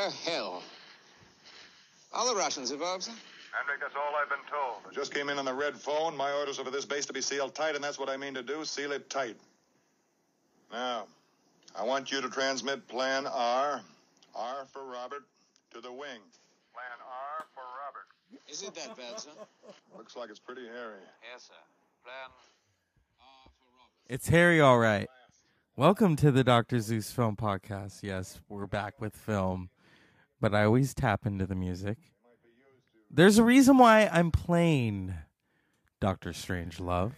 They're hell. All the Russians involved, sir? Hendrick, that's all I've been told. I just came in on the red phone. My orders are for this base to be sealed tight, and that's what I mean to do. Seal it tight. Now, I want you to transmit Plan R, R for Robert, to the wing. Plan R for Robert. Is it that bad, sir? Looks like it's pretty hairy. Yes, sir. Plan R for Robert. It's hairy, all right. Welcome to the Dr. Zeus Film Podcast. Yes, we're back with film, but I always tap into the music. There's a reason why I'm playing Doctor Strangelove,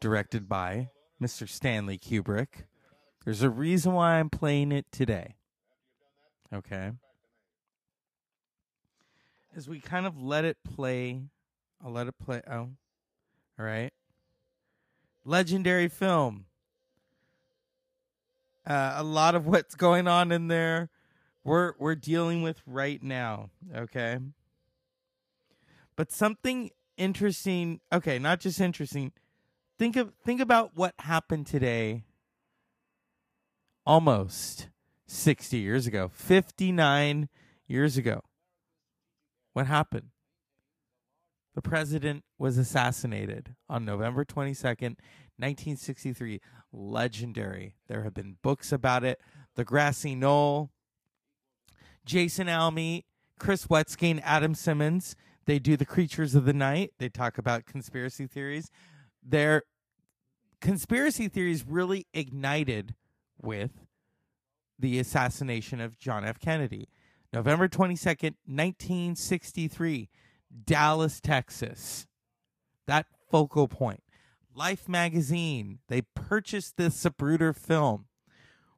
directed by Mr. Stanley Kubrick. There's a reason why I'm playing it today. Okay? As we kind of let it play, I'll let it play. Oh, all right. Legendary film. Uh, a lot of what's going on in there, we're we're dealing with right now. Okay. But something interesting. Okay, not just interesting. Think of think about what happened today. Almost sixty years ago, fifty nine years ago. What happened? The president was assassinated on November 22nd, 1963. Legendary. There have been books about it. The Grassy Knoll, Jason Alme, Chris Wetzky, Adam Simmons. They do the Creatures of the Night. They talk about conspiracy theories. Their conspiracy theories really ignited with the assassination of John F. Kennedy. November 22nd, 1963, Dallas, Texas. That focal point. Life magazine, they purchased this Zapruder film.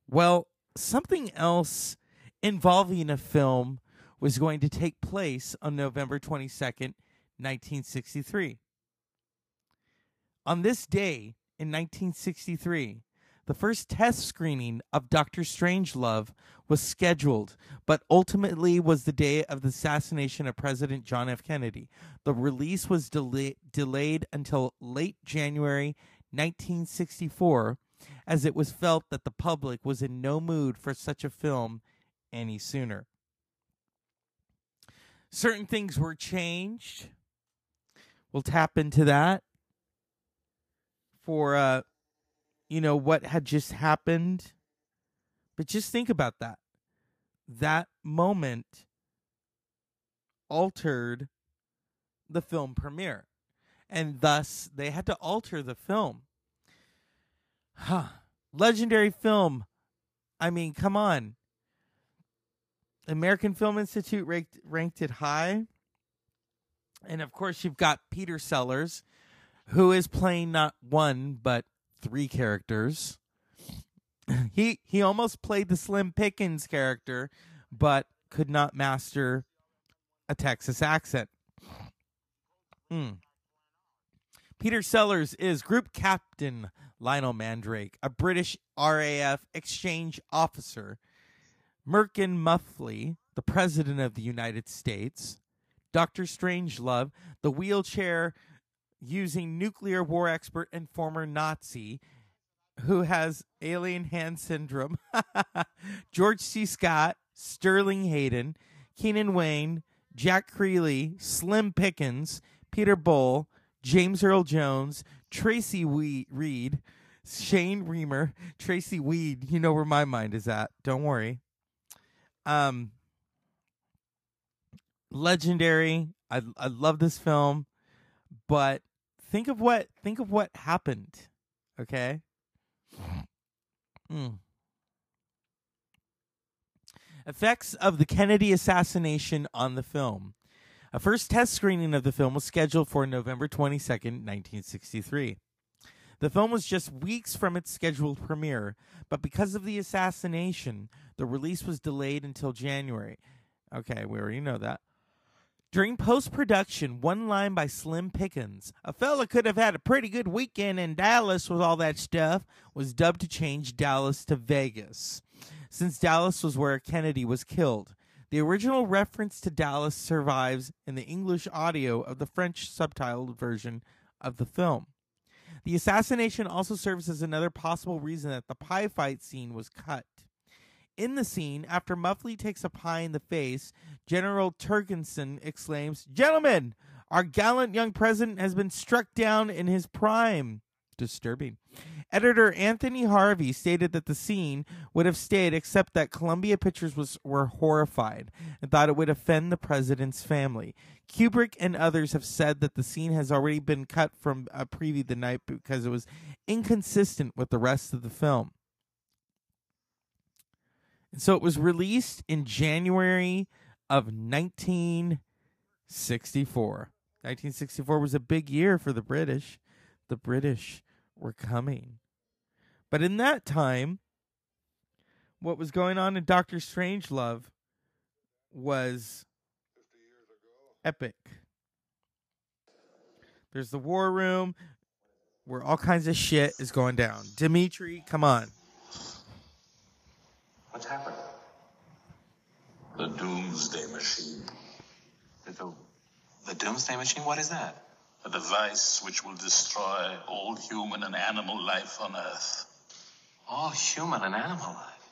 Well, something else involving a film was going to take place on November 22nd, 1963. On this day in 1963, the first test screening of Doctor Strangelove was scheduled, but ultimately was the day of the assassination of President John F. Kennedy. The release was delay- delayed until late January 1964, as it was felt that the public was in no mood for such a film any sooner. Certain things were changed. We'll tap into that for uh you know what had just happened. But just think about that. That moment altered the film premiere. And thus they had to alter the film. Huh. Legendary film. I mean, come on. American Film Institute ranked ranked it high. And of course you've got Peter Sellers, who is playing not one but three characters. he he almost played the Slim Pickens character, but could not master a Texas accent. Hmm. Peter Sellers is Group Captain Lionel Mandrake, a British RAF exchange officer. Merkin Muffley, the President of the United States. Dr. Strangelove, the wheelchair using nuclear war expert and former Nazi who has alien hand syndrome. George C. Scott, Sterling Hayden, Keenan Wynn, Jack Creley, Slim Pickens, Peter Bull, James Earl Jones, Tracy we- Reed, Shane Rimmer, Tracy Weed. You know where my mind is at. Don't worry. Um, legendary. I I love this film, but think of what think of what happened. Okay. Mm. Effects of the Kennedy assassination on the film. A first test screening of the film was scheduled for November 22nd, 1963. The film was just weeks from its scheduled premiere, but because of the assassination, the release was delayed until January. Okay, we already know that. During post production, one line by Slim Pickens, a fella could have had a pretty good weekend in Dallas with all that stuff, was dubbed to change Dallas to Vegas, since Dallas was where Kennedy was killed. The original reference to Dallas survives in the English audio of the French subtitled version of the film. The assassination also serves as another possible reason that the pie fight scene was cut. In the scene, after Muffley takes a pie in the face, General Turgidson exclaims, Gentlemen, our gallant young president has been struck down in his prime. Disturbing. Editor Anthony Harvey stated that the scene would have stayed except that Columbia Pictures was were horrified and thought it would offend the president's family. Kubrick and others have said that the scene has already been cut from a preview the night because it was inconsistent with the rest of the film. And so it was released in January of 1964. 1964 was a big year for the British. The British were coming. But in that time, what was going on in Doctor Strangelove was epic. There's the war room where all kinds of shit is going down. Dimitri, come on. What's happened? The Doomsday Machine. The, the Doomsday Machine? What is that? A device which will destroy all human and animal life on Earth. All human and animal life?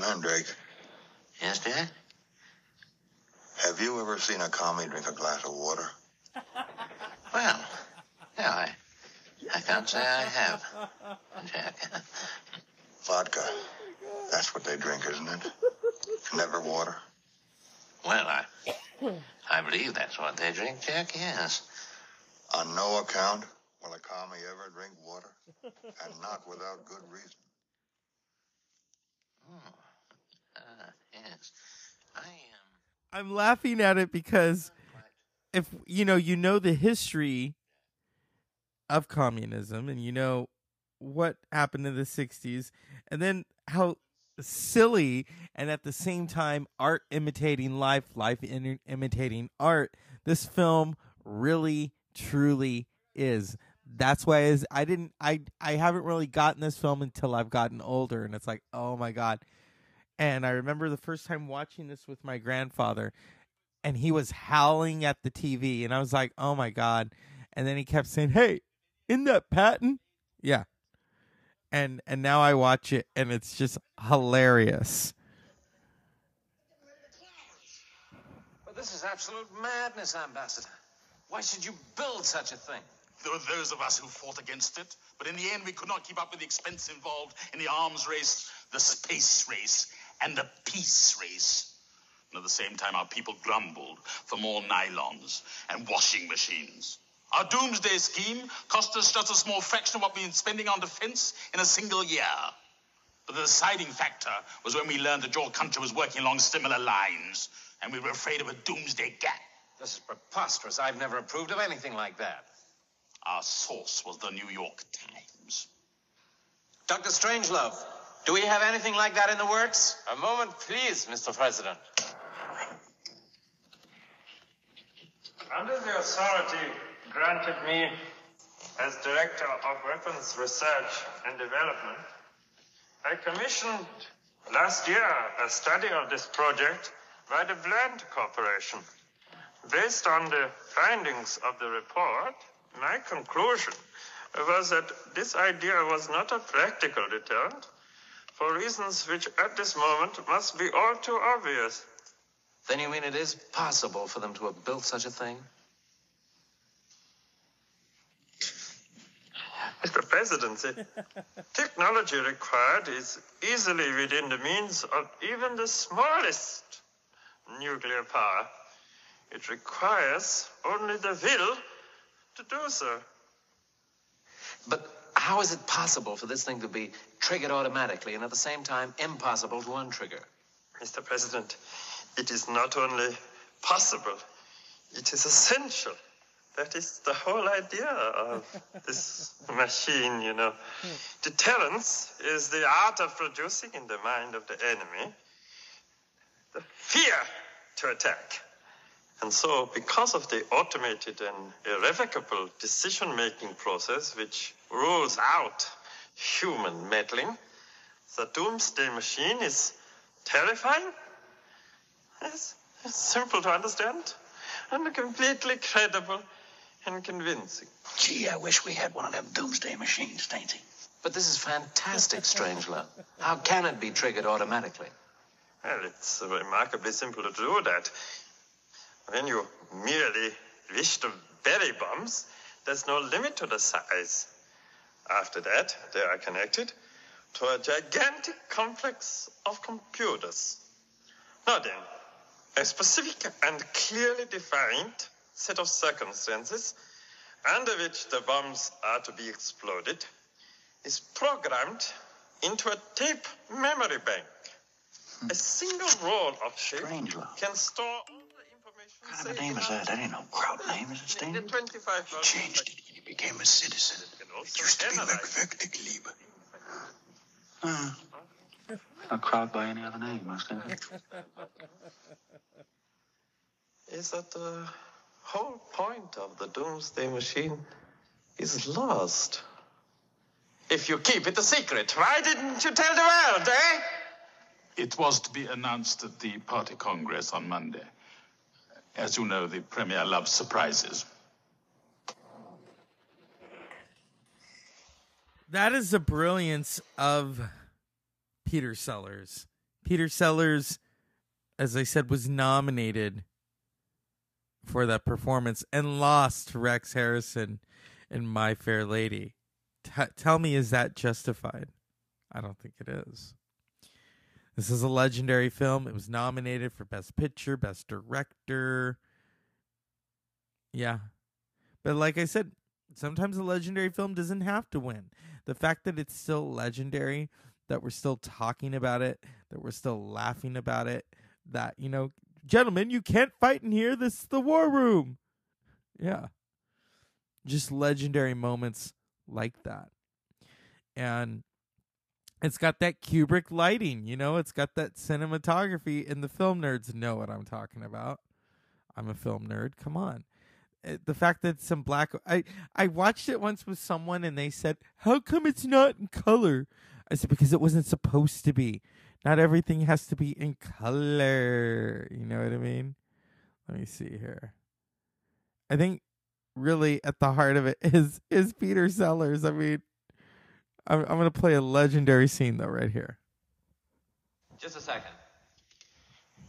Mandrake, Yes, Dad? have you ever seen a commie drink a glass of water? Well, yeah, I, I can't say I have, Jack. Vodka. That's what they drink, isn't it? Never water. Well, I, I believe that's what they drink, Jack, yes. On no account will a commie ever drink water, and not without good reason. Uh, yes. I am. I'm laughing at it because if you know you know the history of communism and you know what happened in the 60s and then how silly and at the same time art imitating life life in- imitating art this film really truly is that's why is I didn't I I haven't really gotten this film until I've gotten older and it's like oh my god and I remember the first time watching this with my grandfather and he was howling at the TV and I was like, "Oh my god." And then he kept saying, "Hey, isn't that Patton? Yeah. And and now I watch it and it's just hilarious. But this is absolute madness, Ambassador. Why should you build such a thing? There were those of us who fought against it, but in the end we could not keep up with the expense involved in the arms race, the space race, and the peace race. And at the same time, our people grumbled for more nylons and washing machines. Our doomsday scheme cost us just a small fraction of what we've been spending on defense in a single year. But the deciding factor was when we learned that your country was working along similar lines, and we were afraid of a doomsday gap. This is preposterous. I've never approved of anything like that. Our source was the New York Times. Dr. Strangelove, do we have anything like that in the works? A moment, please, Mr. President. Under the authority granted me as Director of Weapons Research and Development, I commissioned last year a study of this project by the Bland Corporation. Based on the findings of the report, my conclusion was that this idea was not a practical deterrent for reasons which at this moment must be all too obvious. Then you mean it is possible for them to have built such a thing? Mr. President, the technology required is easily within the means of even the smallest nuclear power. It requires only the will to do so. But how is it possible for this thing to be triggered automatically and at the same time impossible to untrigger? Mr. President, it is not only possible, it is essential. That is the whole idea of this machine, you know. Deterrence is the art of producing in the mind of the enemy the fear to attack. And so, because of the automated and irrevocable decision making process which rules out human meddling, the doomsday machine is terrifying. Yes, it's simple to understand and completely credible and convincing. Gee, I wish we had one of them doomsday machines, Stainsy. But this is fantastic, Strangelove. How can it be triggered automatically? Well, it's remarkably simple to do that. When you merely wish to bury bombs, there's no limit to the size. After that, they are connected to a gigantic complex of computers. Now then, a specific and clearly defined set of circumstances under which the bombs are to be exploded is programmed into a tape memory bank. A single roll of tape can store all the information. What kind of a name is that? That ain't no crowd name, is it, in the Stainsy? 25 Changed it. He became a citizen. It used to be analyze. McVectic Uh, a crowd by any other name, must it? is that the whole point of the doomsday machine is lost. If you keep it a secret, why didn't you tell the world, eh? It was to be announced at the party congress on Monday. As you know, the premier loves surprises. That is the brilliance of Peter Sellers. Peter Sellers, as I said, was nominated for that performance and lost to Rex Harrison in My Fair Lady. T- tell me, is that justified? I don't think it is. This is a legendary film. It was nominated for Best Picture, Best Director. Yeah. But like I said, sometimes a legendary film doesn't have to win. The fact that it's still legendary, that we're still talking about it, that we're still laughing about it, that, you know, gentlemen, you can't fight in here. This is the war room. Yeah. Just legendary moments like that. And it's got that Kubrick lighting, you know, it's got that cinematography, and the film nerds know what I'm talking about. I'm a film nerd. Come on. Uh, The fact that some black I I watched it once with someone and they said, "How come it's not in color?" I said because it wasn't supposed to be. Not everything has to be in color. You know what I mean? Let me see here. I think really at the heart of it is is Peter Sellers. I mean, I'm I'm gonna play a legendary scene though right here. Just a second.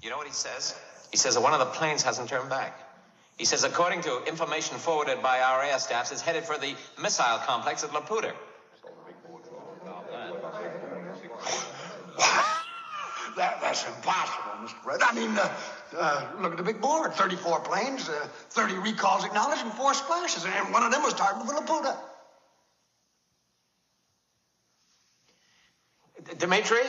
You know what he says? He says that one of the planes hasn't turned back. He says, according to information forwarded by our air staffs, it's headed for the missile complex at Laputa. That, that's impossible, Mr. Red. I mean, uh, uh, look at the big board. 34 planes, uh, 30 recalls acknowledged, and four splashes. And one of them was targeted for Laputa. D- Dimitri,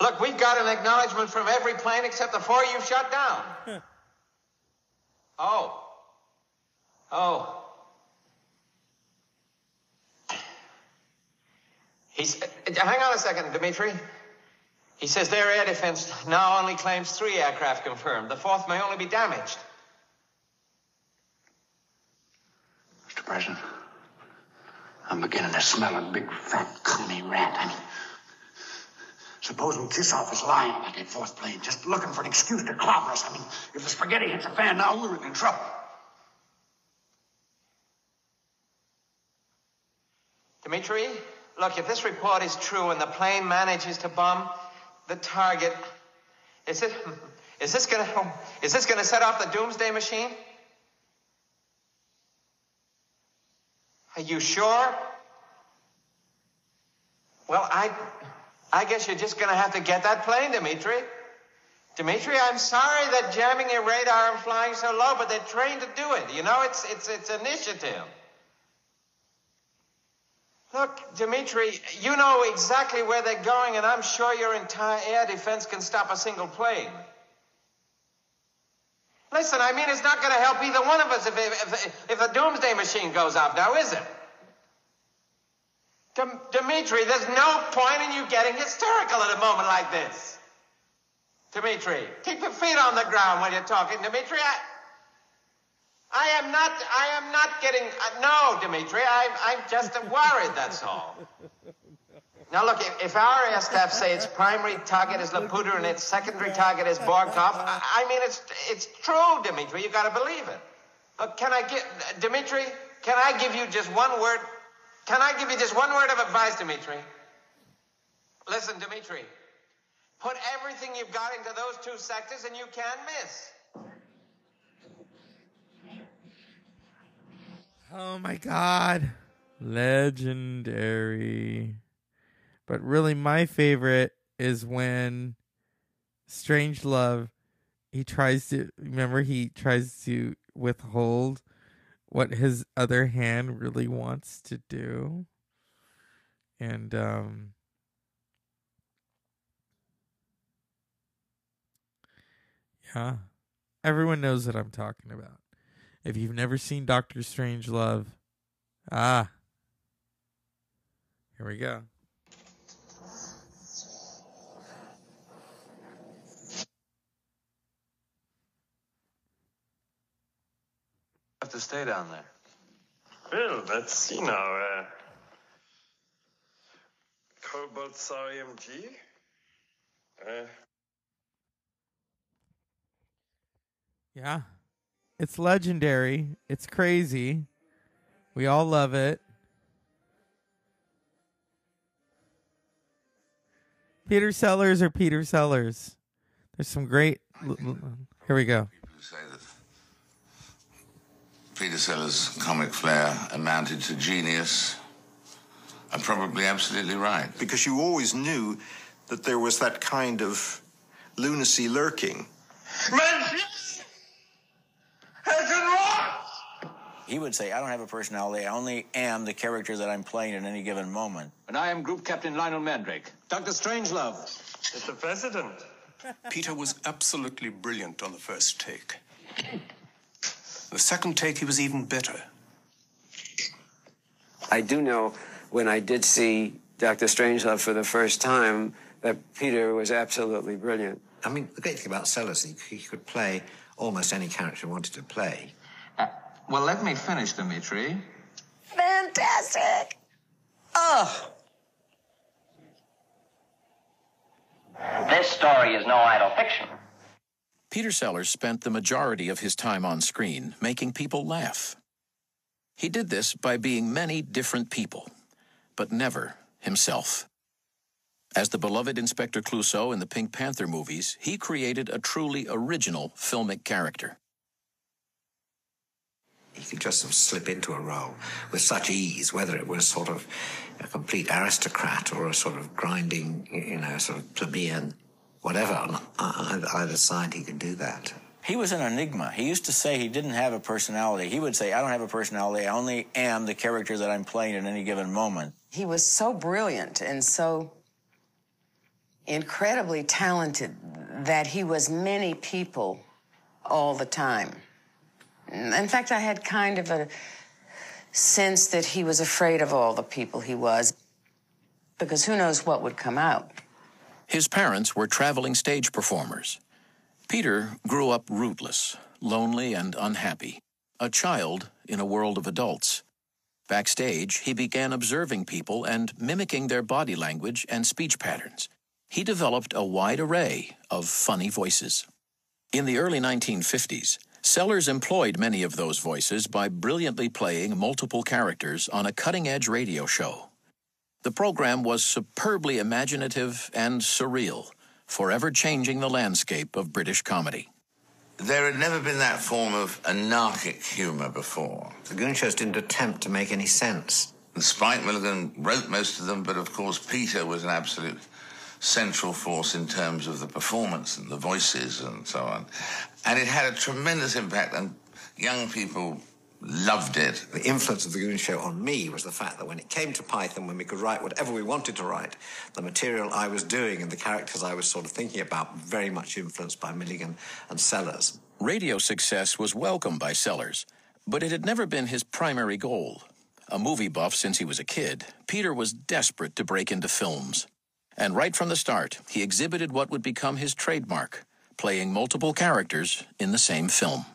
look, we've got an acknowledgement from every plane except the four you've shut down. oh. Oh. He's. uh, hang on a second, Dimitri. He says their air defense now only claims three aircraft confirmed. The fourth may only be damaged. Mr. President, I'm beginning to smell a big fat commie rat. I mean, supposing Kissoff is lying about that fourth plane, just looking for an excuse to clobber us. I mean, if the spaghetti hits the fan now, we're in trouble. Dimitri, look, if this report is true and the plane manages to bomb the target, is it is this gonna is this gonna set off the doomsday machine? Are you sure? Well, I I guess you're just gonna have to get that plane, Dimitri. Dimitri, I'm sorry that jamming your radar and flying so low, but they're trained to do it. You know, it's it's it's initiative. Look, Dimitri, you know exactly where they're going, and I'm sure your entire air defense can stop a single plane. Listen, I mean, it's not going to help either one of us if, if, if the doomsday machine goes off now, is it? Dim- Dimitri, there's no point in you getting hysterical at a moment like this. Dimitri, keep your feet on the ground when you're talking. Dimitri, I. I am not. I am not getting. Uh, no, Dimitri. I'm. I'm just worried. That's all. Now, look, if, if our air staff say its primary target is Laputa and its secondary target is Borkov, I, I mean, it's it's true, Dimitri. You got to believe it. Look, can I get Dimitri? Can I give you just one word? Can I give you just one word of advice, Dimitri? Listen, Dimitri. Put everything you've got into those two sectors, and you can't miss. Oh my god. Legendary. But really my favorite is when Strangelove he tries to remember he tries to withhold what his other hand really wants to do. And um Yeah. Everyone knows what I'm talking about. If you've never seen Doctor Strangelove, ah, here we go. have to stay down there. Well, let's see now. Uh, Cobalt MG. Uh, Yeah. It's legendary. It's crazy. We all love it. Peter Sellers or Peter Sellers? There's some great. Here we go. say that Peter Sellers' comic flair amounted to genius are probably absolutely right. Because you always knew that there was that kind of lunacy lurking. He would say, I don't have a personality. I only am the character that I'm playing at any given moment. And I am Group Captain Lionel Mandrake. Dr. Strangelove. Mr. President. Peter was absolutely brilliant on the first take. The second take, he was even better. I do know when I did see Dr. Strangelove for the first time that Peter was absolutely brilliant. I mean, the great thing about Sellers, he, he could play almost any character he wanted to play. Well, let me finish, Dimitri. Fantastic! Oh! This story is no idle fiction. Peter Sellers spent the majority of his time on screen making people laugh. He did this by being many different people, but never himself. As the beloved Inspector Clouseau in the Pink Panther movies, he created a truly original filmic character. He could just sort of slip into a role with such ease, whether it was sort of a complete aristocrat or a sort of grinding, you know, sort of plebeian, whatever. On either side, he could do that. He was an enigma. He used to say he didn't have a personality. He would say, I don't have a personality. I only am the character that I'm playing at any given moment. He was so brilliant and so incredibly talented that he was many people all the time. In fact, I had kind of a sense that he was afraid of all the people he was, because who knows what would come out. His parents were traveling stage performers. Peter grew up rootless, lonely, and unhappy, a child in a world of adults. Backstage, he began observing people and mimicking their body language and speech patterns. He developed a wide array of funny voices. In the early 1950s, Sellers employed many of those voices by brilliantly playing multiple characters on a cutting edge radio show. The program was superbly imaginative and surreal, forever changing the landscape of British comedy. There had never been that form of anarchic humour before. The Goon Shows didn't attempt to make any sense. And Spike Milligan wrote most of them, but of course Peter was an absolute central force in terms of the performance and the voices and so on. And it had a tremendous impact, and young people loved it. The influence of the Goon Show on me was the fact that when it came to Python, when we could write whatever we wanted to write, the material I was doing and the characters I was sort of thinking about very much influenced by Milligan and Sellers. Radio success was welcomed by Sellers, but it had never been his primary goal. A movie buff since he was a kid, Peter was desperate to break into films. And right from the start, he exhibited what would become his trademark, playing multiple characters in the same film.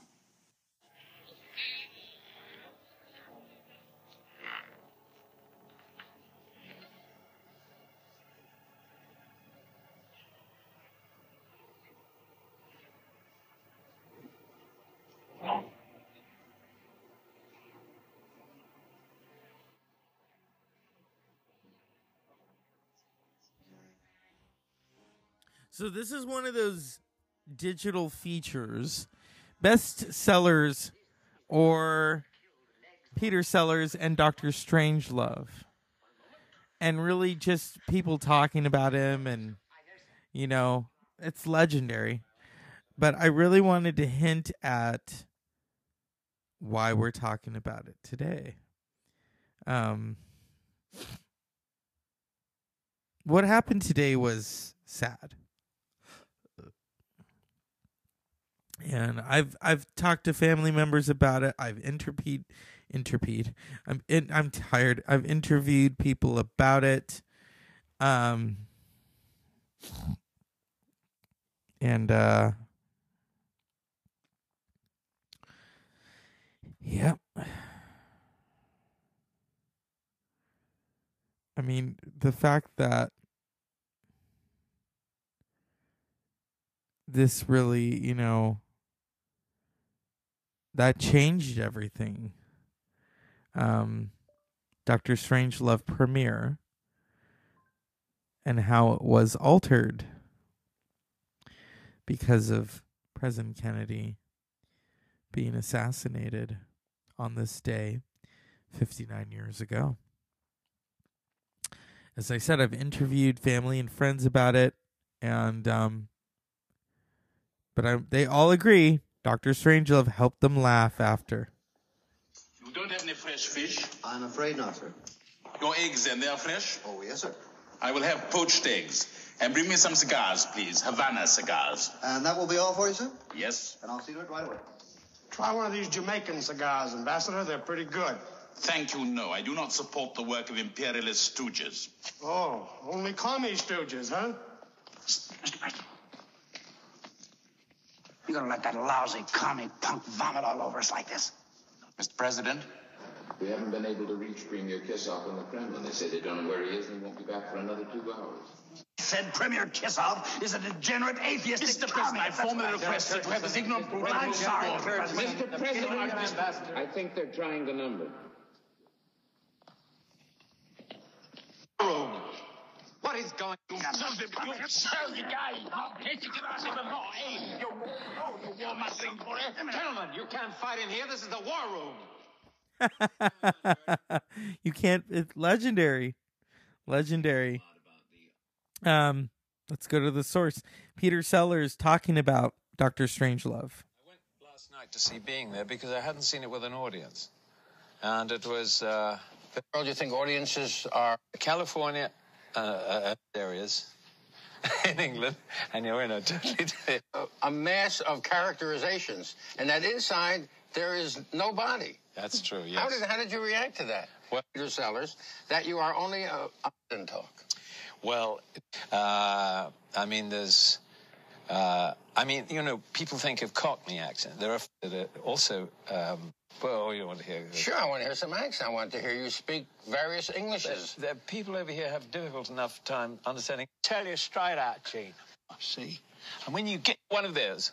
So this is one of those digital features, best sellers, or Peter Sellers and Doctor Strangelove, and really just people talking about him, and you know, it's legendary. But I really wanted to hint at why we're talking about it today. Um, what happened today was sad. And I've I've talked to family members about it. I've interviewed interviewed. I'm in, I'm tired. I've interviewed people about it. Um and uh Yep. I mean, the fact that this really, you know, that changed everything. Um, Doctor Strangelove premiere and how it was altered because of President Kennedy being assassinated on this day 59 years ago. As I said, I've interviewed family and friends about it, and um, but I, they all agree Doctor Strangelove helped them laugh after. You don't have any fresh fish? I'm afraid not, sir. Your eggs then, they are fresh? Oh, yes, sir. I will have poached eggs. And bring me some cigars, please. Havana cigars. And that will be all for you, sir? Yes? And I'll see to it right away. Try one of these Jamaican cigars, Ambassador. They're pretty good. Thank you, no. I do not support the work of imperialist stooges. Oh, only commie stooges, huh? Mr. President. You gonna let that lousy commie punk vomit all over us like this? Mr. President, we haven't been able to reach Premier Kissoff in the Kremlin. They say they don't know where he is and he won't be back for another two hours. Said Premier Kissoff is a degenerate atheist. Mr. President, I formally request that you have this ignorant brute I'm removed sorry, from board. Mr. President, I think they're trying the number. Room. What is going on? Gentlemen, you can't fight in here. This is the war room. you can't. It's legendary, legendary. Um, let's go to the source. Peter Sellers talking about Doctor Strangelove. I went last night to see Being there because I hadn't seen it with an audience, and it was. Uh, Well, do you think audiences are California uh, uh, areas in England, and you're in a totally. a mass of characterizations, and that inside there is no body? That's true. Yes. How did how did you react to that, well, Peter Sellers? That you are only a, a talk. Well, uh, I mean, there's. Uh, I mean, you know, people think of Cockney accent. There are also. Um, well, you want to hear? Sure, I want to hear some accent. I want to hear you speak various Englishes. The people over here have difficult enough time understanding. Tell you straight out, Gene. See, and when you get one of those,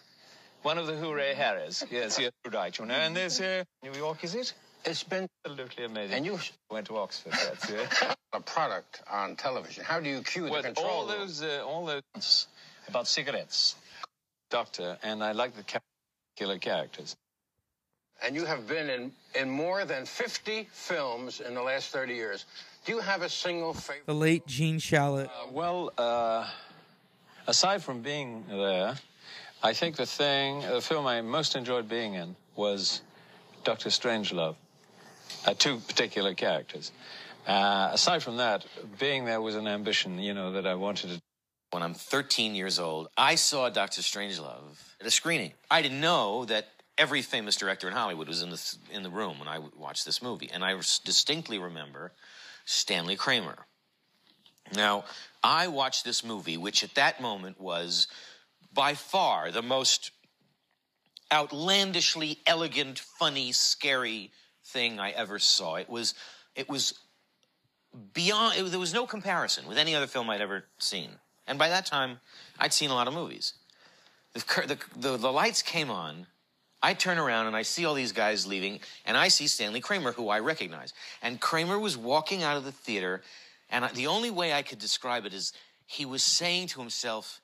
one of the Hooray Harrys, yes, you're right, you know, and there's uh, New York, is it? It's been absolutely amazing. And you went to Oxford, that's it. a product on television. How do you cue the With control? all those, uh, all those about cigarettes, doctor, and I like the killer characters. And you have been in, in more than 50 films in the last 30 years. Do you have a single favorite? The late Gene Shalit. Uh, well, uh, aside from being there, I think the thing, the film I most enjoyed being in was Doctor Strangelove. Uh, two particular characters. Uh, aside from that, being there was an ambition, you know, that I wanted to. When I'm 13 years old, I saw Doctor Strangelove at a screening. I didn't know that every famous director in Hollywood was in the in the room when I watched this movie, and I distinctly remember Stanley Kramer. Now, I watched this movie, which at that moment was by far the most outlandishly elegant, funny, scary thing I ever saw. It was, it was beyond. It, there was no comparison with any other film I'd ever seen. And by that time, I'd seen a lot of movies. The, the, the, the lights came on. I turn around and I see all these guys leaving, and I see Stanley Kramer, who I recognize. And Kramer was walking out of the theater, and I, the only way I could describe it is he was saying to himself,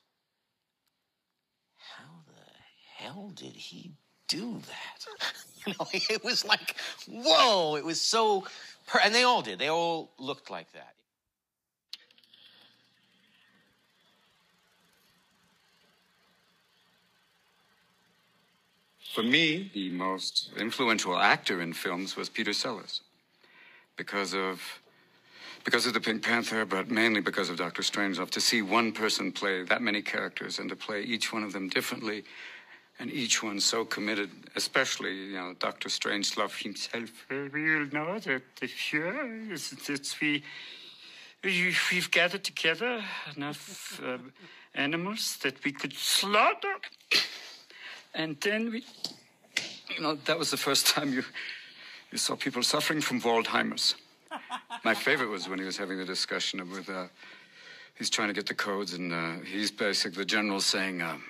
How the hell did he do that? you know, it was like, Whoa! It was so. Per- and they all did. They all looked like that. For me, the most influential actor in films was Peter Sellers because of because of the Pink Panther, but mainly because of Doctor Strangelove. To see one person play that many characters and to play each one of them differently, and each one so committed, especially you know Doctor Strangelove himself. We'll know that sure it's, it's we- We've gathered together enough uh, animals that we could slaughter, and then we you know, that was the first time you you saw people suffering from Waldheimers. My favorite was when he was having the discussion with uh, he's trying to get the codes, and uh, he's basically the general saying, um,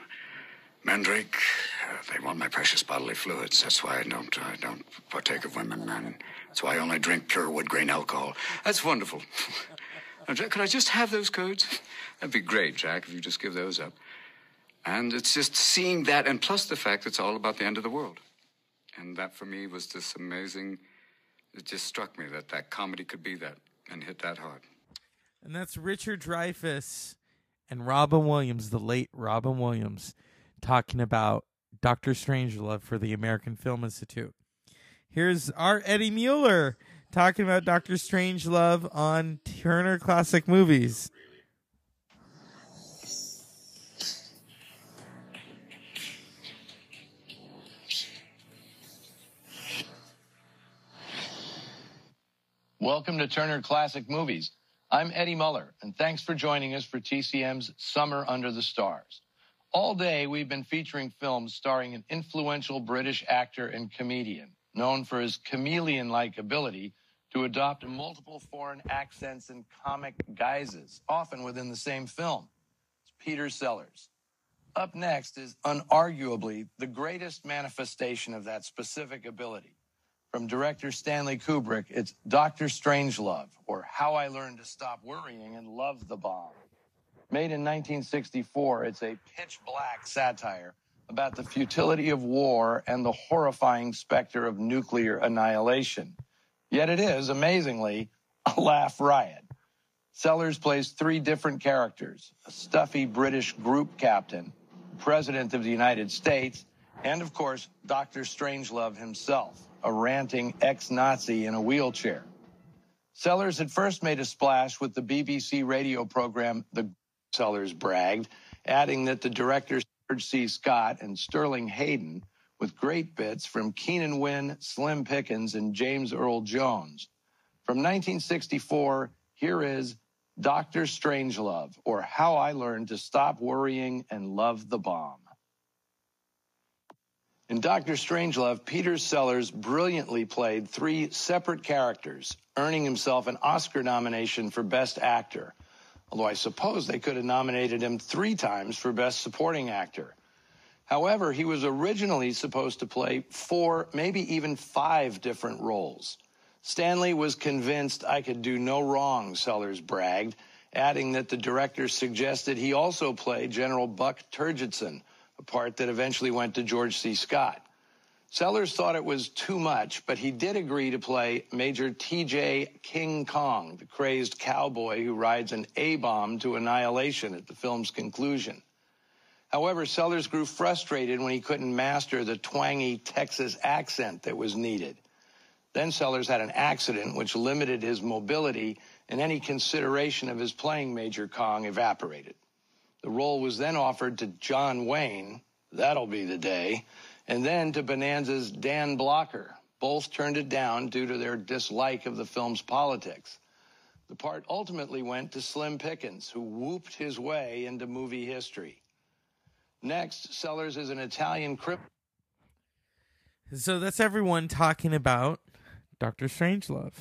"Mandrake, uh, they want my precious bodily fluids. That's why I don't I don't partake of women, and that's why I only drink pure wood grain alcohol. That's wonderful. Now, Jack, could I just have those codes? That'd be great, Jack, if you just give those up. And it's just seeing that, and plus the fact it's all about the end of the world. And that for me was this amazing. It just struck me that that comedy could be that and hit that hard. And that's Richard Dreyfuss and Robin Williams, the late Robin Williams, talking about Doctor Strangelove for the American Film Institute. Here's our Eddie Muller talking about Doctor Strangelove on Turner Classic Movies. Welcome to Turner Classic Movies. I'm Eddie Muller, and thanks for joining us for TCM's Summer Under the Stars. All day, we've been featuring films starring an influential British actor and comedian, known for his chameleon like ability to adopt multiple foreign accents and comic guises, often within the same film. It's Peter Sellers. Up next is unarguably the greatest manifestation of that specific ability. From director Stanley Kubrick, it's Doctor Strangelove, or How I Learned to Stop Worrying and Love the Bomb. Made in 1964, it's a pitch black satire about the futility of war and the horrifying specter of nuclear annihilation. Yet it is, amazingly, a laugh riot. Sellers plays three different characters a stuffy British group captain, President of the United States, and of course, Dr. Strangelove himself, a ranting ex Nazi in a wheelchair. Sellers had first made a splash with the BBC radio program The Sellers bragged, adding that the directors George C. Scott and Sterling Hayden, with great bits from Keenan Wynn, Slim Pickens, and James Earl Jones. From 1964, here is Dr. Strangelove, or How I Learned to Stop Worrying and Love the Bomb. In Dr. Strangelove, Peter Sellers brilliantly played three separate characters, earning himself an Oscar nomination for Best Actor. Although I suppose they could have nominated him three times for Best Supporting Actor. However, he was originally supposed to play four, maybe even five different roles. Stanley was convinced I could do no wrong, Sellers bragged, adding that the director suggested he also play General Buck Turgidson, part that eventually went to George C. Scott. Sellers thought it was too much, but he did agree to play Major T.J. King Kong, the crazed cowboy who rides an A-bomb to annihilation at the film's conclusion. However, Sellers grew frustrated when he couldn't master the twangy Texas accent that was needed. Then Sellers had an accident which limited his mobility, and any consideration of his playing Major Kong evaporated. The role was then offered to John Wayne, that'll be the day, and then to Bonanza's Dan Blocker. Both turned it down due to their dislike of the film's politics. The part ultimately went to Slim Pickens, who whooped his way into movie history. Next, Sellers is an Italian crip. So that's everyone talking about Doctor Strangelove.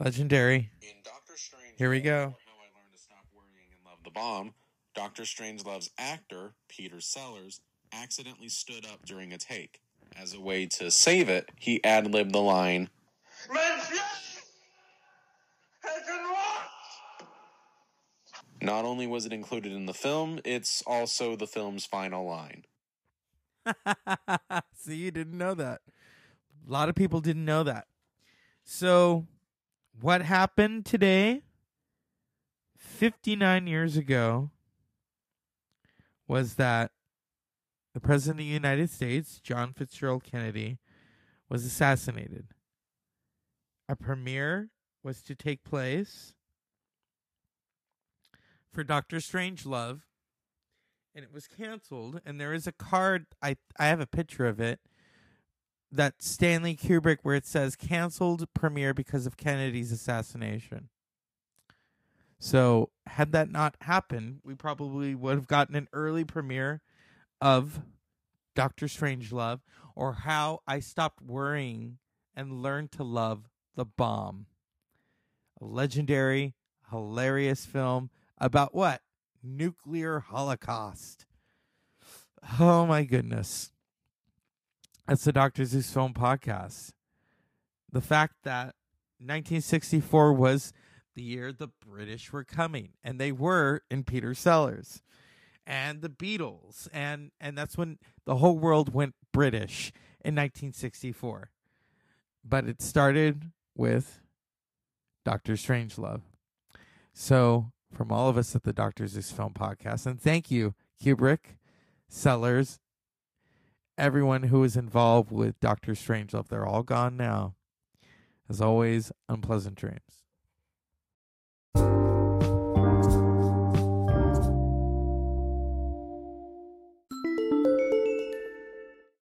Legendary. Here we go. Love the Bomb, Doctor Strangelove's actor, Peter Sellers, accidentally stood up during a take. As a way to save it, he ad libbed the line, Not only was it included in the film, it's also the film's final line. See, you didn't know that. A lot of people didn't know that. So, what happened today, 59 years ago, was that the President of the United States, John Fitzgerald Kennedy, was assassinated. A premiere was to take place for Doctor Strangelove, and it was canceled. And there is a card. I I have a picture of it. That Stanley Kubrick, where it says canceled premiere because of Kennedy's assassination. So, had that not happened, we probably would have gotten an early premiere of Doctor Strangelove or How I Stopped Worrying and Learned to Love the Bomb. A legendary, hilarious film about what? Nuclear holocaust. Oh my goodness. That's the Dr. Zeus Film Podcast. The fact that 1964 was the year the British were coming, and they were in Peter Sellers and the Beatles, and and that's when the whole world went British in 1964. But it started with Doctor Strangelove. So, from all of us at the Doctors Zeus Film Podcast, and thank you, Kubrick, Sellers, everyone who was involved with Doctor Strangelove. They're all gone now. As always, unpleasant dreams.